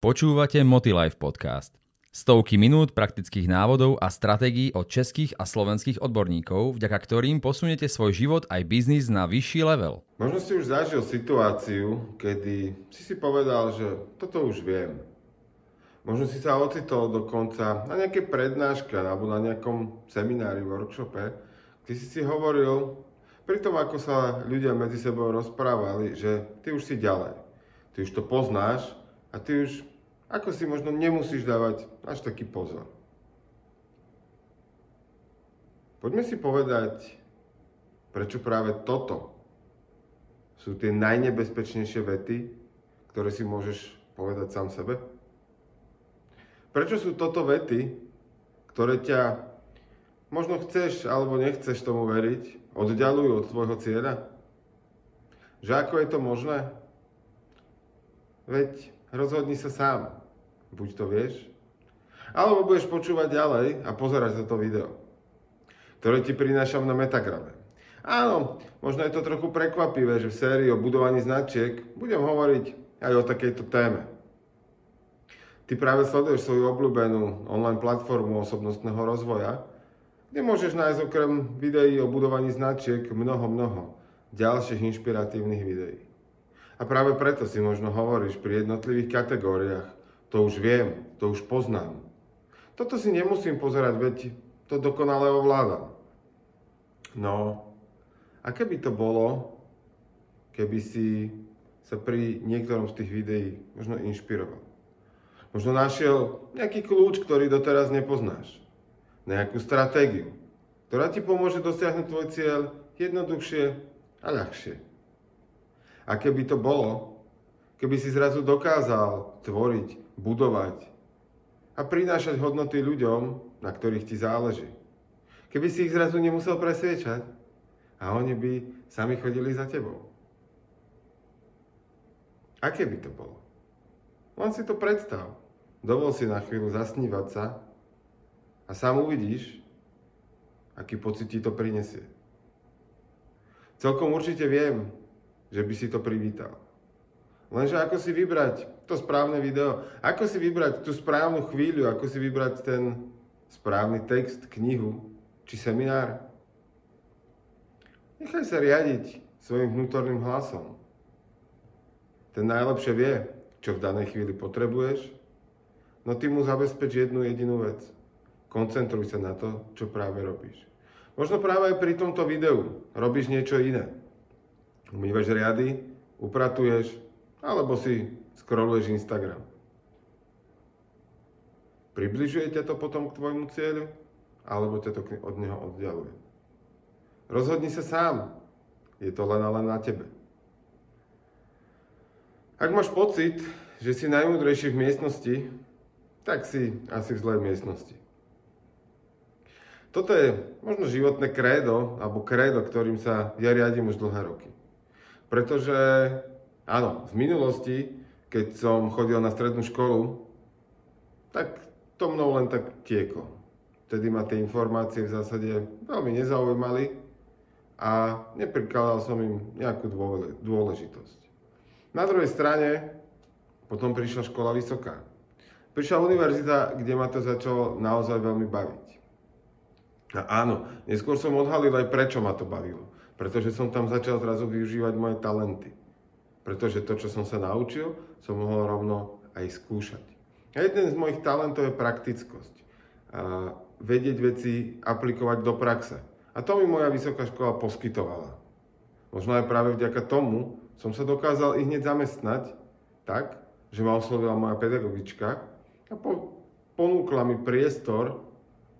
Počúvate Motilife podcast. Stovky minút praktických návodov a stratégií od českých a slovenských odborníkov, vďaka ktorým posuniete svoj život aj biznis na vyšší level. Možno si už zažil situáciu, kedy si si povedal, že toto už viem. Možno si sa ocitol dokonca na nejaké prednáške alebo na nejakom seminári, workshope, kde si si hovoril, pri tom, ako sa ľudia medzi sebou rozprávali, že ty už si ďalej. Ty už to poznáš a ty už ako si možno nemusíš dávať až taký pozor. Poďme si povedať, prečo práve toto sú tie najnebezpečnejšie vety, ktoré si môžeš povedať sám sebe. Prečo sú toto vety, ktoré ťa možno chceš alebo nechceš tomu veriť, oddialujú od tvojho cieľa? Že ako je to možné? Veď rozhodni sa sám. Buď to vieš, alebo budeš počúvať ďalej a pozerať toto video, ktoré ti prinášam na Metagrame. Áno, možno je to trochu prekvapivé, že v sérii o budovaní značiek budem hovoriť aj o takejto téme. Ty práve sleduješ svoju obľúbenú online platformu osobnostného rozvoja, kde môžeš nájsť okrem videí o budovaní značiek mnoho, mnoho ďalších inšpiratívnych videí. A práve preto si možno hovoríš pri jednotlivých kategóriách, to už viem, to už poznám. Toto si nemusím pozerať, veď to dokonale ovládam. No, a keby to bolo, keby si sa pri niektorom z tých videí možno inšpiroval. Možno našiel nejaký kľúč, ktorý doteraz nepoznáš. Nejakú stratégiu, ktorá ti pomôže dosiahnuť tvoj cieľ jednoduchšie a ľahšie. A keby to bolo, keby si zrazu dokázal tvoriť budovať a prinášať hodnoty ľuďom, na ktorých ti záleží. Keby si ich zrazu nemusel presviečať a oni by sami chodili za tebou. Aké by to bolo? Len si to predstav. Dovol si na chvíľu zasnívať sa a sám uvidíš, aký pocit ti to prinesie. Celkom určite viem, že by si to privítal. Lenže ako si vybrať to správne video, ako si vybrať tú správnu chvíľu, ako si vybrať ten správny text, knihu či seminár. Nechaj sa riadiť svojim vnútorným hlasom. Ten najlepšie vie, čo v danej chvíli potrebuješ, no ty mu zabezpeč jednu jedinú vec. Koncentruj sa na to, čo práve robíš. Možno práve aj pri tomto videu robíš niečo iné. Umývaš riady, upratuješ, alebo si scrolluješ Instagram. Približuje ťa to potom k tvojmu cieľu? Alebo ťa to od neho oddialuje? Rozhodni sa sám. Je to len a len na tebe. Ak máš pocit, že si najmúdrejší v miestnosti, tak si asi v zlej miestnosti. Toto je možno životné krédo, alebo krédo, ktorým sa ja riadím už dlhé roky. Pretože Áno, v minulosti, keď som chodil na strednú školu, tak to mnou len tak tieklo. Vtedy ma tie informácie v zásade veľmi nezaujímali a neprikladal som im nejakú dôležitosť. Na druhej strane potom prišla škola vysoká. Prišla univerzita, kde ma to začalo naozaj veľmi baviť. A áno, neskôr som odhalil aj prečo ma to bavilo. Pretože som tam začal zrazu využívať moje talenty pretože to, čo som sa naučil, som mohol rovno aj skúšať. A jeden z mojich talentov je praktickosť. A vedieť veci aplikovať do praxe. A to mi moja vysoká škola poskytovala. Možno aj práve vďaka tomu som sa dokázal ich hneď zamestnať tak, že ma oslovila moja pedagogička a po, ponúkla mi priestor,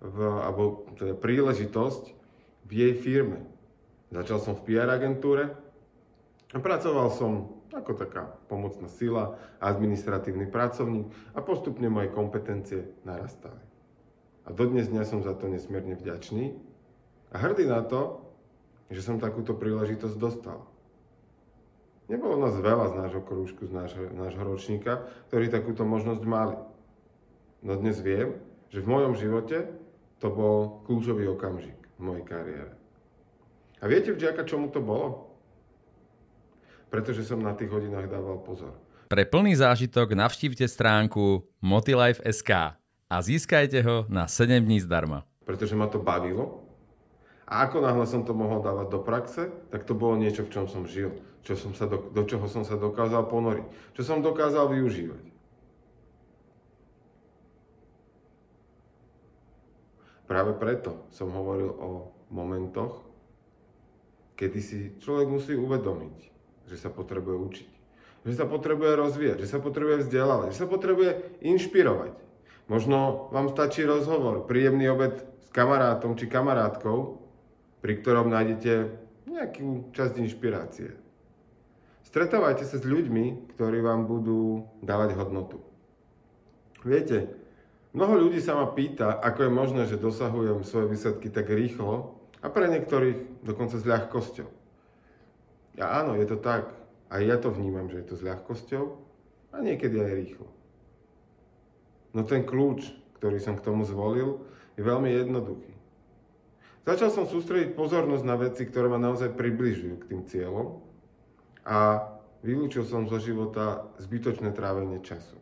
v, alebo teda príležitosť v jej firme. Začal som v PR agentúre, Pracoval som ako taká pomocná sila, administratívny pracovník a postupne moje kompetencie narastali. A dodnes dňa som za to nesmierne vďačný a hrdý na to, že som takúto príležitosť dostal. Nebolo nás veľa z nášho krúžku, z nášho, nášho ročníka, ktorí takúto možnosť mali. No dnes viem, že v mojom živote to bol kľúčový okamžik v mojej kariére. A viete, vďaka čomu to bolo? Pretože som na tých hodinách dával pozor. Pre plný zážitok navštívte stránku motilife.sk a získajte ho na 7 dní zdarma. Pretože ma to bavilo a ako náhle som to mohol dávať do praxe, tak to bolo niečo, v čom som žil, čo som sa do, do čoho som sa dokázal ponoriť, čo som dokázal využívať. Práve preto som hovoril o momentoch, kedy si človek musí uvedomiť, že sa potrebuje učiť, že sa potrebuje rozvíjať, že sa potrebuje vzdelávať, že sa potrebuje inšpirovať. Možno vám stačí rozhovor, príjemný obed s kamarátom či kamarátkou, pri ktorom nájdete nejakú časť inšpirácie. Stretávajte sa s ľuďmi, ktorí vám budú dávať hodnotu. Viete, mnoho ľudí sa ma pýta, ako je možné, že dosahujem svoje výsledky tak rýchlo a pre niektorých dokonca s ľahkosťou. A áno, je to tak. A ja to vnímam, že je to s ľahkosťou a niekedy aj rýchlo. No ten kľúč, ktorý som k tomu zvolil, je veľmi jednoduchý. Začal som sústrediť pozornosť na veci, ktoré ma naozaj približujú k tým cieľom a vylúčil som zo života zbytočné trávenie času.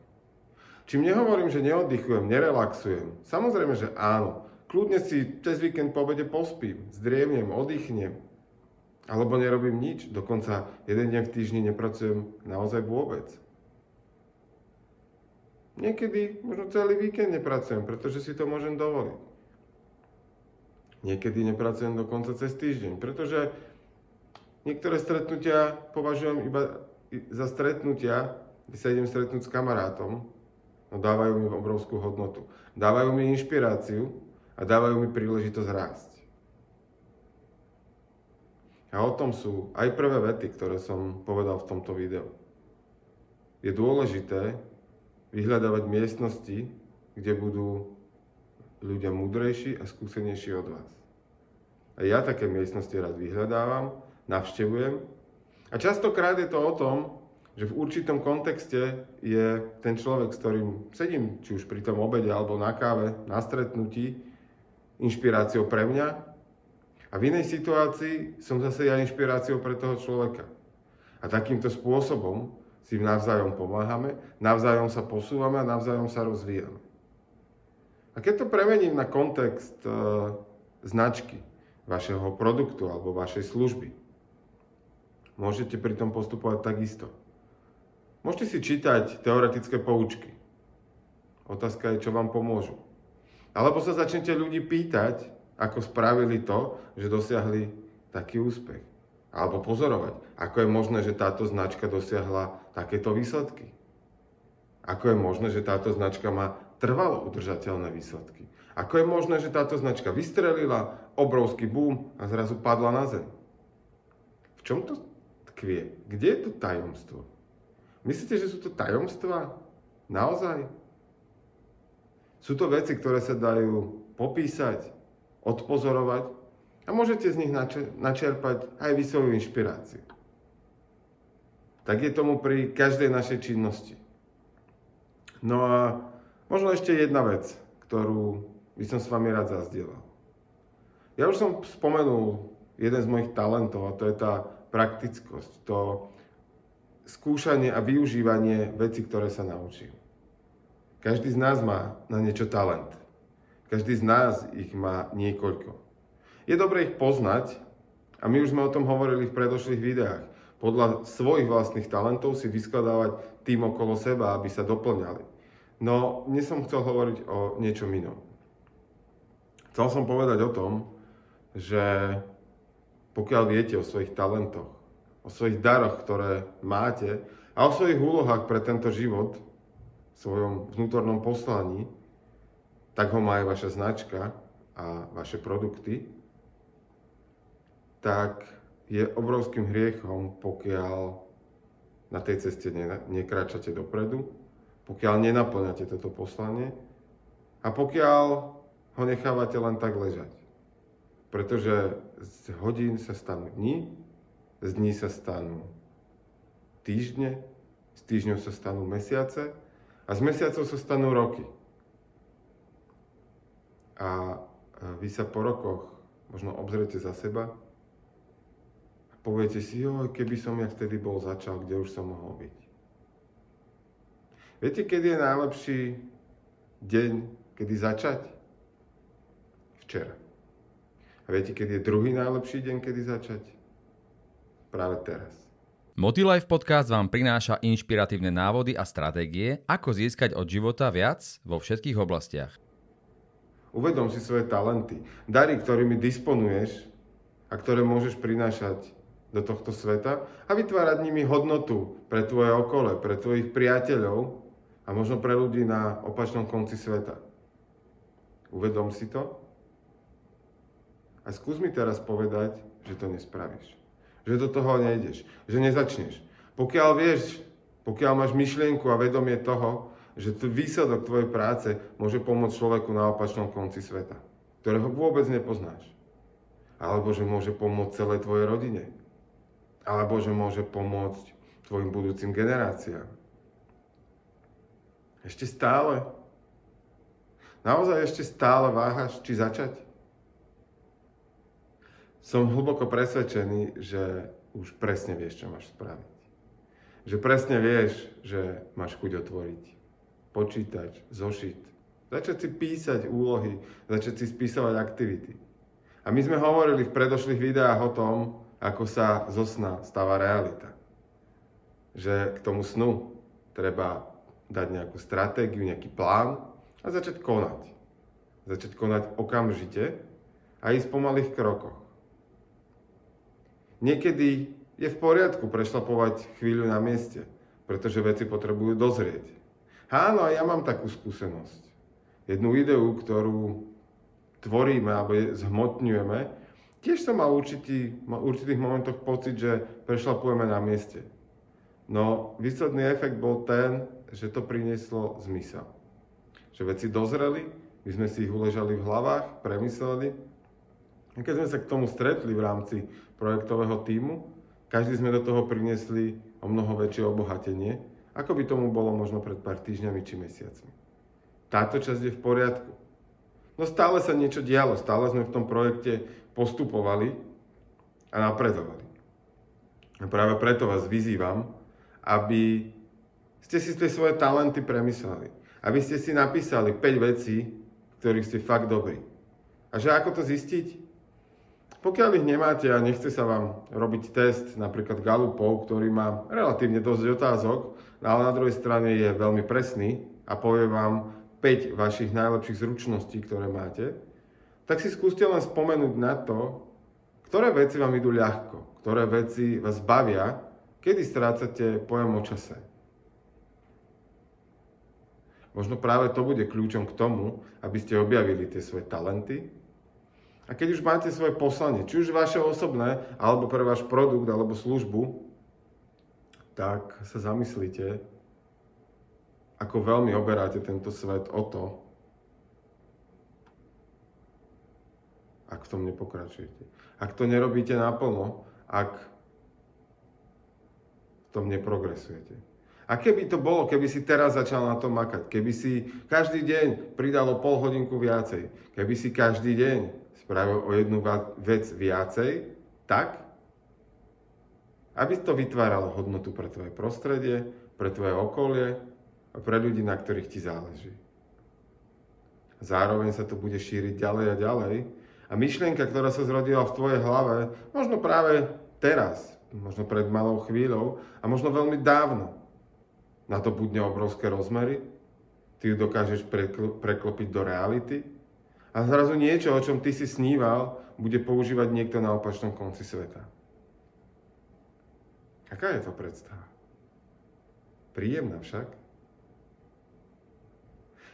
Čím nehovorím, že neoddychujem, nerelaxujem, samozrejme, že áno. Kľudne si cez víkend po obede pospím, zdriemnem, oddychnem, alebo nerobím nič, dokonca jeden deň v týždni nepracujem naozaj vôbec. Niekedy možno celý víkend nepracujem, pretože si to môžem dovoliť. Niekedy nepracujem dokonca cez týždeň, pretože niektoré stretnutia považujem iba za stretnutia, kde sa idem stretnúť s kamarátom, no dávajú mi obrovskú hodnotu. Dávajú mi inšpiráciu a dávajú mi príležitosť rásť. A o tom sú aj prvé vety, ktoré som povedal v tomto videu. Je dôležité vyhľadávať miestnosti, kde budú ľudia múdrejší a skúsenejší od vás. A ja také miestnosti rád vyhľadávam, navštevujem. A častokrát je to o tom, že v určitom kontexte je ten človek, s ktorým sedím, či už pri tom obede alebo na káve, na stretnutí, inšpiráciou pre mňa. A v inej situácii som zase ja inšpiráciou pre toho človeka. A takýmto spôsobom si navzájom pomáhame, navzájom sa posúvame a navzájom sa rozvíjame. A keď to premením na kontext e, značky, vašeho produktu alebo vašej služby, môžete pri tom postupovať takisto. Môžete si čítať teoretické poučky. Otázka je, čo vám pomôžu. Alebo sa začnete ľudí pýtať, ako spravili to, že dosiahli taký úspech. Alebo pozorovať, ako je možné, že táto značka dosiahla takéto výsledky. Ako je možné, že táto značka má trvalo udržateľné výsledky. Ako je možné, že táto značka vystrelila, obrovský boom a zrazu padla na zem? V čom to tkvie? Kde je to tajomstvo? Myslíte, že sú to tajomstvá? Naozaj? Sú to veci, ktoré sa dajú popísať, odpozorovať a môžete z nich načerpať aj vy svoju inšpiráciu. Tak je tomu pri každej našej činnosti. No a Možno ešte jedna vec, ktorú by som s vami rád zazdielal. Ja už som spomenul jeden z mojich talentov a to je tá praktickosť, to skúšanie a využívanie veci, ktoré sa naučil. Každý z nás má na niečo talent. Každý z nás ich má niekoľko. Je dobre ich poznať a my už sme o tom hovorili v predošlých videách. Podľa svojich vlastných talentov si vyskladávať tým okolo seba, aby sa doplňali. No, dnes som chcel hovoriť o niečom inom. Chcel som povedať o tom, že pokiaľ viete o svojich talentoch, o svojich daroch, ktoré máte a o svojich úlohách pre tento život, svojom vnútornom poslaní, tak ho má aj vaša značka a vaše produkty, tak je obrovským hriechom, pokiaľ na tej ceste nekráčate dopredu pokiaľ nenaplňate toto poslanie a pokiaľ ho nechávate len tak ležať. Pretože z hodín sa stanú dni, z dní sa stanú týždne, z týždňov sa stanú mesiace a z mesiacov sa stanú roky. A vy sa po rokoch možno obzrete za seba a poviete si, jo, keby som ja vtedy bol začal, kde už som mohol byť. Viete, kedy je najlepší deň, kedy začať? Včera. A viete, kedy je druhý najlepší deň, kedy začať? Práve teraz. Motilife podcast vám prináša inšpiratívne návody a stratégie, ako získať od života viac vo všetkých oblastiach. Uvedom si svoje talenty, dary, ktorými disponuješ a ktoré môžeš prinášať do tohto sveta a vytvárať nimi hodnotu pre tvoje okole, pre tvojich priateľov a možno pre ľudí na opačnom konci sveta. Uvedom si to a skús mi teraz povedať, že to nespravíš. Že do toho nejdeš, že nezačneš. Pokiaľ vieš, pokiaľ máš myšlienku a vedomie toho, že výsledok tvojej práce môže pomôcť človeku na opačnom konci sveta, ktorého vôbec nepoznáš. Alebo že môže pomôcť celej tvojej rodine. Alebo že môže pomôcť tvojim budúcim generáciám. Ešte stále? Naozaj ešte stále váhaš, či začať? Som hlboko presvedčený, že už presne vieš, čo máš spraviť. Že presne vieš, že máš chuť otvoriť počítač, zošit, začať si písať úlohy, začať si spisovať aktivity. A my sme hovorili v predošlých videách o tom, ako sa zo sna stáva realita. Že k tomu snu treba dať nejakú stratégiu, nejaký plán a začať konať. Začať konať okamžite a ísť po malých krokoch. Niekedy je v poriadku prešlapovať chvíľu na mieste, pretože veci potrebujú dozrieť. Áno, ja mám takú skúsenosť. Jednu ideu, ktorú tvoríme alebo zhmotňujeme, tiež som mal určitý, v určitých momentoch pocit, že prešlapujeme na mieste. No výsledný efekt bol ten, že to prinieslo zmysel. Že veci dozreli, my sme si ich uležali v hlavách, premysleli. A keď sme sa k tomu stretli v rámci projektového týmu, každý sme do toho priniesli o mnoho väčšie obohatenie, ako by tomu bolo možno pred pár týždňami či mesiacmi. Táto časť je v poriadku. No stále sa niečo dialo, stále sme v tom projekte postupovali a napredovali. A práve preto vás vyzývam, aby ste si tie svoje talenty premysleli. Aby ste si napísali 5 vecí, ktorých ste fakt dobrí. A že ako to zistiť? Pokiaľ ich nemáte a nechce sa vám robiť test, napríklad Galupov, ktorý má relatívne dosť otázok, ale na druhej strane je veľmi presný a povie vám 5 vašich najlepších zručností, ktoré máte, tak si skúste len spomenúť na to, ktoré veci vám idú ľahko, ktoré veci vás bavia, kedy strácate pojem o čase. Možno práve to bude kľúčom k tomu, aby ste objavili tie svoje talenty. A keď už máte svoje poslanie, či už vaše osobné, alebo pre váš produkt, alebo službu, tak sa zamyslite, ako veľmi oberáte tento svet o to, ak v tom nepokračujete. Ak to nerobíte naplno, ak v tom neprogresujete. A keby to bolo, keby si teraz začal na to makať, keby si každý deň pridalo pol hodinku viacej, keby si každý deň spravil o jednu vec viacej, tak, aby to vytváralo hodnotu pre tvoje prostredie, pre tvoje okolie a pre ľudí, na ktorých ti záleží. Zároveň sa to bude šíriť ďalej a ďalej. A myšlienka, ktorá sa zrodila v tvojej hlave, možno práve teraz, možno pred malou chvíľou a možno veľmi dávno, nadobudne obrovské rozmery, ty ju dokážeš preklopiť do reality a zrazu niečo, o čom ty si sníval, bude používať niekto na opačnom konci sveta. Aká je to predstava? Príjemná však.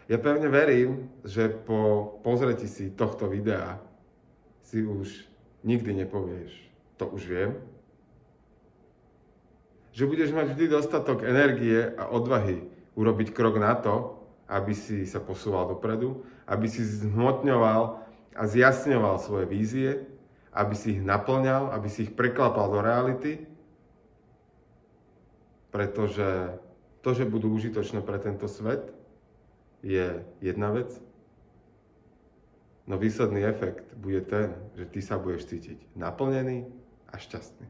Ja pevne verím, že po pozretí si tohto videa si už nikdy nepovieš, to už viem, že budeš mať vždy dostatok energie a odvahy urobiť krok na to, aby si sa posúval dopredu, aby si zhmotňoval a zjasňoval svoje vízie, aby si ich naplňal, aby si ich preklapal do reality, pretože to, že budú užitočné pre tento svet, je jedna vec, no výsledný efekt bude ten, že ty sa budeš cítiť naplnený a šťastný.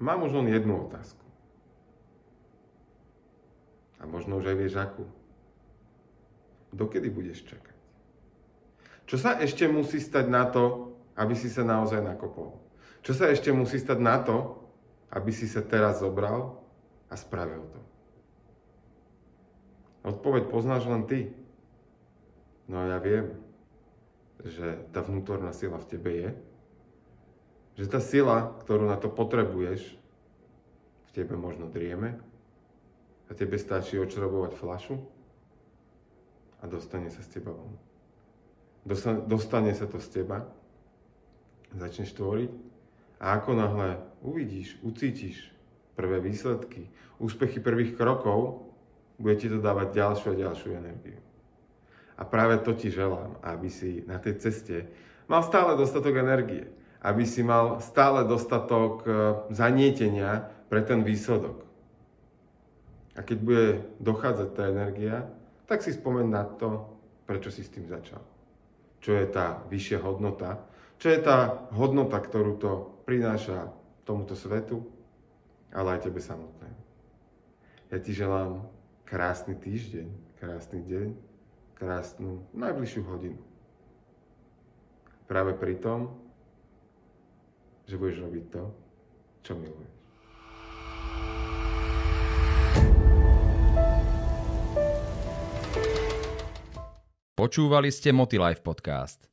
Mám už len jednu otázku. A možno už aj vieš akú. Dokedy budeš čakať? Čo sa ešte musí stať na to, aby si sa naozaj nakopol? Čo sa ešte musí stať na to, aby si sa teraz zobral a spravil to? Odpoveď poznáš len ty. No ja viem, že tá vnútorná sila v tebe je. Že tá sila, ktorú na to potrebuješ, v tebe možno drieme. A tebe stačí očrobovať flašu a dostane sa z teba von. Dostane sa to z teba, začneš tvoriť a ako náhle uvidíš, ucítiš prvé výsledky, úspechy prvých krokov, bude ti to dávať ďalšiu a ďalšiu energiu. A práve to ti želám, aby si na tej ceste mal stále dostatok energie, aby si mal stále dostatok e, zanietenia pre ten výsledok. A keď bude dochádzať tá energia, tak si spomeň na to, prečo si s tým začal. Čo je tá vyššia hodnota, čo je tá hodnota, ktorú to prináša tomuto svetu, ale aj tebe samotnému. Ja ti želám krásny týždeň, krásny deň, krásnu najbližšiu hodinu. Práve pri tom, že budeš robiť to, čo miluješ. Počúvali ste Motilife podcast.